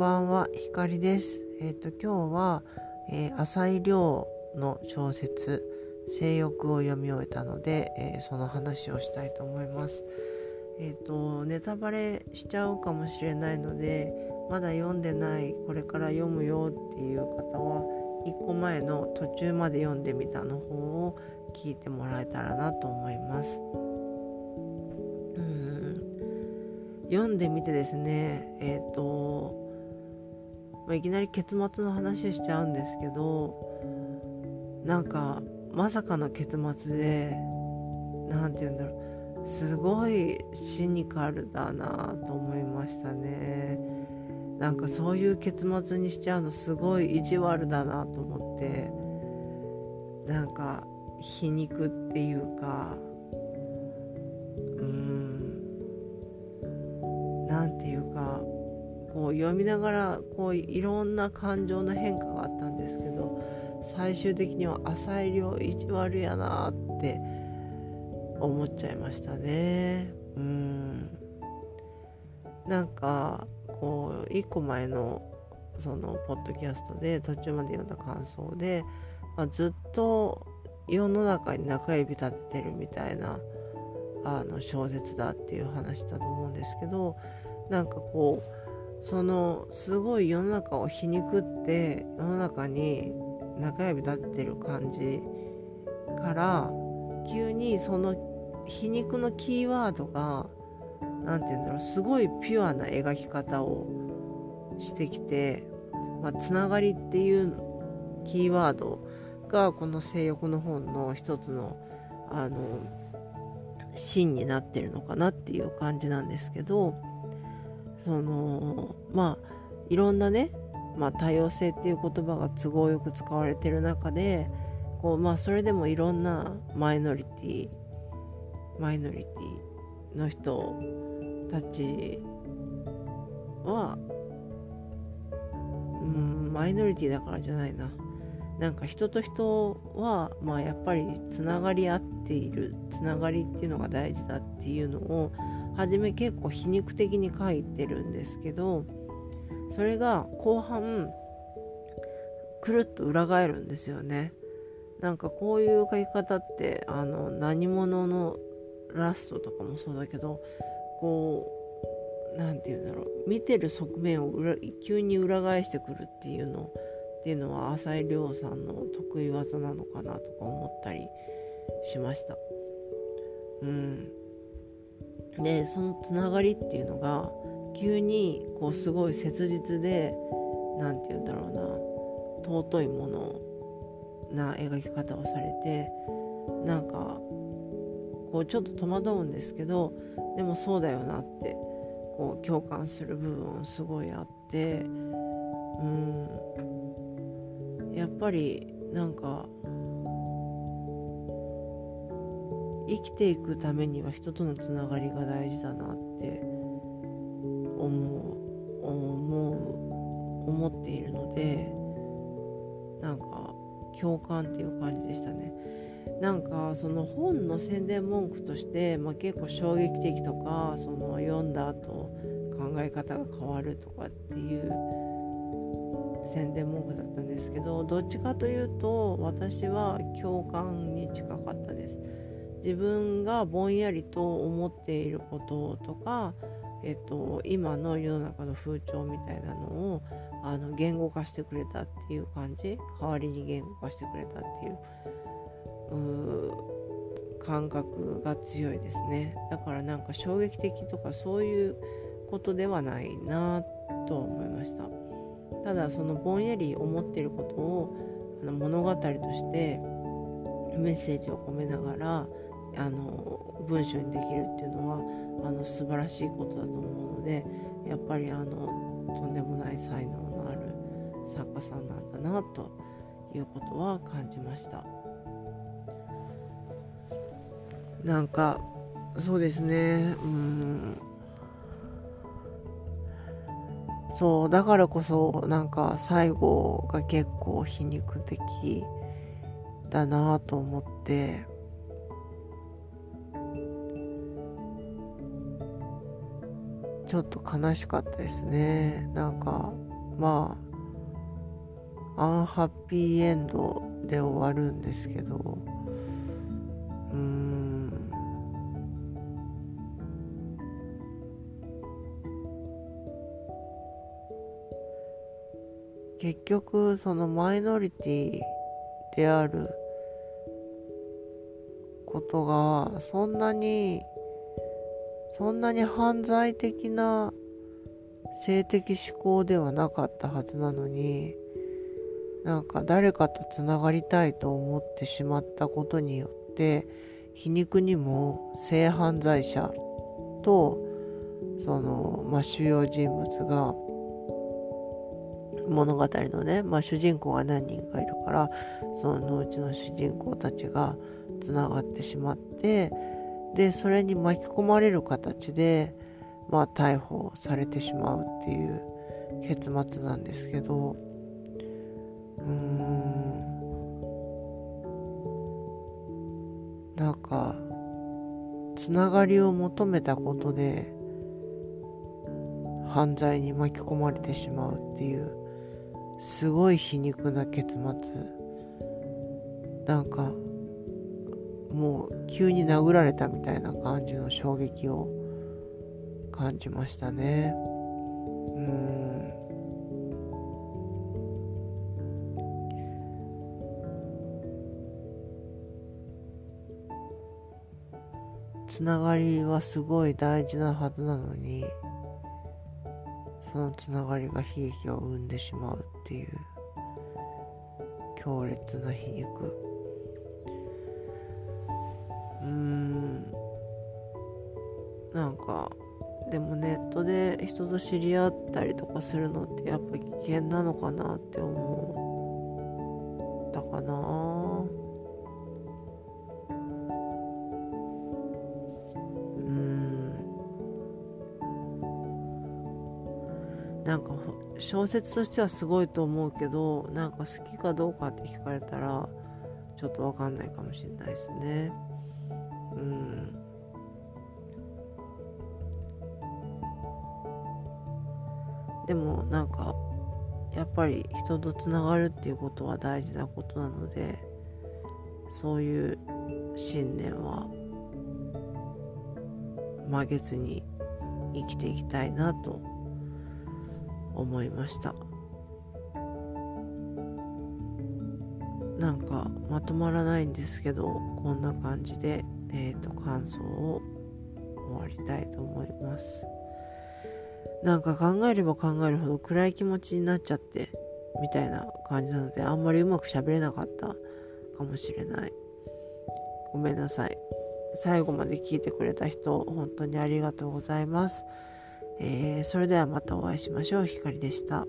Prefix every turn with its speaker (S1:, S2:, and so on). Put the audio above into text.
S1: ばんは、ひかりです。えっ、ー、と、今日は、えー、浅井亮の小説、性欲を読み終えたので、えー、その話をしたいと思います。えっ、と、ネタバレしちゃうかもしれないので、まだ読んでない、これから読むよっていう方は、1個前の途中まで読んでみたの方を聞いてもらえたらなと思います。読んでみてですねえっ、ー、と、まあ、いきなり結末の話しちゃうんですけどなんかまさかの結末で何て言うんだろう。すごいシニカルだなと思いましたね。なんかそういう結末にしちゃうのすごい意地悪だなと思ってなんか皮肉っていうかうん何て言うかこう読みながらこういろんな感情の変化があったんですけど最終的には浅い量意地悪やなって思っちゃいましたね。うん。なんかこう一個前のそのポッドキャストで途中まで読んだ感想で、まあ、ずっと世の中に中指立ててるみたいなあの小説だっていう話だと思うんですけどなんかこうそのすごい世の中を皮肉って世の中に中指立ってる感じから急にその皮肉のキーワードが何て言うんだろうすごいピュアな描き方をしてきて、まあ、つながりっていうキーワードがこの性欲の本の一つのあの芯になってるのかなっていう感じなんですけどそのまあいろんなね、まあ、多様性っていう言葉が都合よく使われてる中でこう、まあ、それでもいろんなマイノリティマイノリティの人たちは、うん、マイノリティだからじゃないな。なんか人と人は、まあ、やっぱりつながり合っているつながりっていうのが大事だっていうのを初め結構皮肉的に書いてるんですけどそれが後半くるっと裏返るんですよね。なんかこういう書き方ってあの何者のラストとかもそうだけどこう何て言うんだろう見てる側面を裏急に裏返してくるっていうのっていうのは浅井亮さんの得意技なのかなとか思ったりしました。うんでそのつながりっていうのが急にこうすごい切実で何て言うんだろうな尊いものな描き方をされてなんかこうちょっと戸惑うんですけどでもそうだよなってこう共感する部分すごいあってうん。やっぱりなんか生きていくためには人とのつながりが大事だなって思う思う思っているのでなんか共感っていう感じでしたねなんかその本の宣伝文句として、まあ、結構衝撃的とかその読んだ後考え方が変わるとかっていう宣伝文句だったんですけどどっちかというと私は共感に近かったです。自分がぼんやりと思っていることとか、えっと、今の世の中の風潮みたいなのをあの言語化してくれたっていう感じ？代わりに言語化してくれたっていう感覚が強いですね。だからなんか衝撃的とかそういうことではないなと思いました。ただそのぼんやり思ってることをあの物語としてメッセージを込めながらあの文章にできるっていうのはあの素晴らしいことだと思うのでやっぱりあのとんでもない才能のある作家さんなんだなということは感じました。なんかそうですね。うん。そうだからこそなんか最後が結構皮肉的だなと思ってちょっと悲しかったですね。なんかまあアンハッピーエンドで終わるんですけどうーん。結局そのマイノリティであることがそんなにそんなに犯罪的な性的思考ではなかったはずなのになんか誰かとつながりたいと思ってしまったことによって皮肉にも性犯罪者とその、まあ、主要人物が物語のね、まあ、主人公が何人かいるからそのうちの主人公たちがつながってしまってでそれに巻き込まれる形で、まあ、逮捕されてしまうっていう結末なんですけどうーん。なんかつながりを求めたことで犯罪に巻き込まれてしまうっていうすごい皮肉な結末。なんかもう急に殴られたみたいな感じの衝撃を感じましたね。うん。つながりはすごい大事なはずなのにそのつながりが悲劇を生んでしまうっていう強烈な皮肉。うん。なんかでもネットで人と知り合ったりとかするのってやっぱ危険なのかなって思ったかな。うん。なんか小説としてはすごいと思うけどなんか好きかどうかって聞かれたらちょっと分かんないかもしれないですね。うん。でもなんかやっぱり人とつながるっていうことは大事なことなのでそういう信念は曲げずに生きていきたいなと思いました。なんかまとまらないんですけどこんな感じで、えーと、感想を終わりたいと思いますなんか考えれば考えるほど暗い気持ちになっちゃってみたいな感じなのであんまりうまく喋れなかったかもしれないごめんなさい最後まで聞いてくれた人本当にありがとうございます。えー、それではまたお会いしましょう。ひかりでした。